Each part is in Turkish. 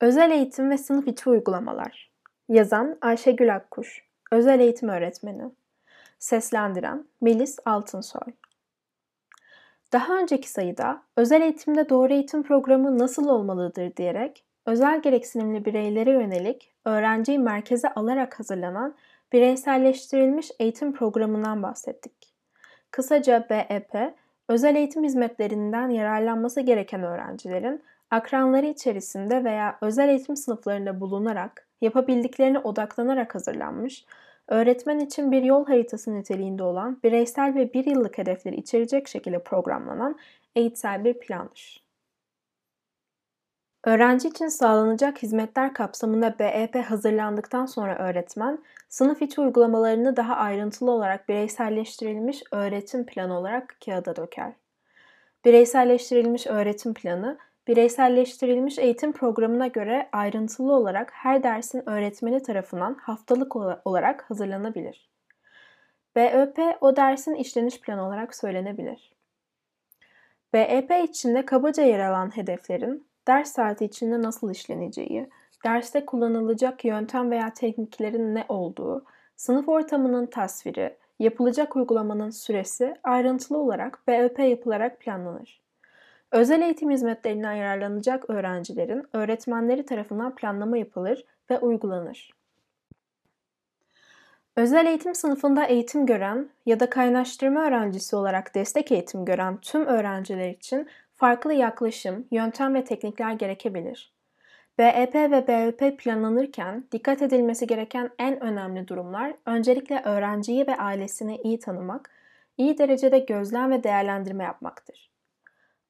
Özel eğitim ve sınıf içi uygulamalar. Yazan Ayşegül Akkuş. Özel eğitim öğretmeni. Seslendiren Melis Altınsoy. Daha önceki sayıda özel eğitimde doğru eğitim programı nasıl olmalıdır diyerek özel gereksinimli bireylere yönelik öğrenciyi merkeze alarak hazırlanan bireyselleştirilmiş eğitim programından bahsettik. Kısaca BEP, özel eğitim hizmetlerinden yararlanması gereken öğrencilerin akranları içerisinde veya özel eğitim sınıflarında bulunarak, yapabildiklerine odaklanarak hazırlanmış, öğretmen için bir yol haritası niteliğinde olan bireysel ve bir yıllık hedefleri içerecek şekilde programlanan eğitsel bir plandır. Öğrenci için sağlanacak hizmetler kapsamında BEP hazırlandıktan sonra öğretmen, sınıf içi uygulamalarını daha ayrıntılı olarak bireyselleştirilmiş öğretim planı olarak kağıda döker. Bireyselleştirilmiş öğretim planı, bireyselleştirilmiş eğitim programına göre ayrıntılı olarak her dersin öğretmeni tarafından haftalık olarak hazırlanabilir. BÖP o dersin işleniş planı olarak söylenebilir. BEP içinde kabaca yer alan hedeflerin ders saati içinde nasıl işleneceği, derste kullanılacak yöntem veya tekniklerin ne olduğu, sınıf ortamının tasviri, yapılacak uygulamanın süresi ayrıntılı olarak BÖP yapılarak planlanır. Özel eğitim hizmetlerinden yararlanacak öğrencilerin öğretmenleri tarafından planlama yapılır ve uygulanır. Özel eğitim sınıfında eğitim gören ya da kaynaştırma öğrencisi olarak destek eğitim gören tüm öğrenciler için farklı yaklaşım, yöntem ve teknikler gerekebilir. BEP ve BÖP planlanırken dikkat edilmesi gereken en önemli durumlar öncelikle öğrenciyi ve ailesini iyi tanımak, iyi derecede gözlem ve değerlendirme yapmaktır.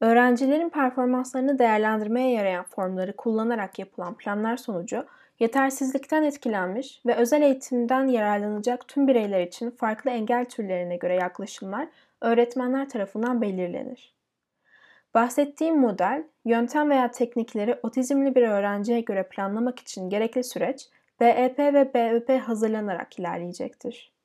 Öğrencilerin performanslarını değerlendirmeye yarayan formları kullanarak yapılan planlar sonucu yetersizlikten etkilenmiş ve özel eğitimden yararlanacak tüm bireyler için farklı engel türlerine göre yaklaşımlar öğretmenler tarafından belirlenir. Bahsettiğim model, yöntem veya teknikleri otizmli bir öğrenciye göre planlamak için gerekli süreç BEP ve BÖP hazırlanarak ilerleyecektir.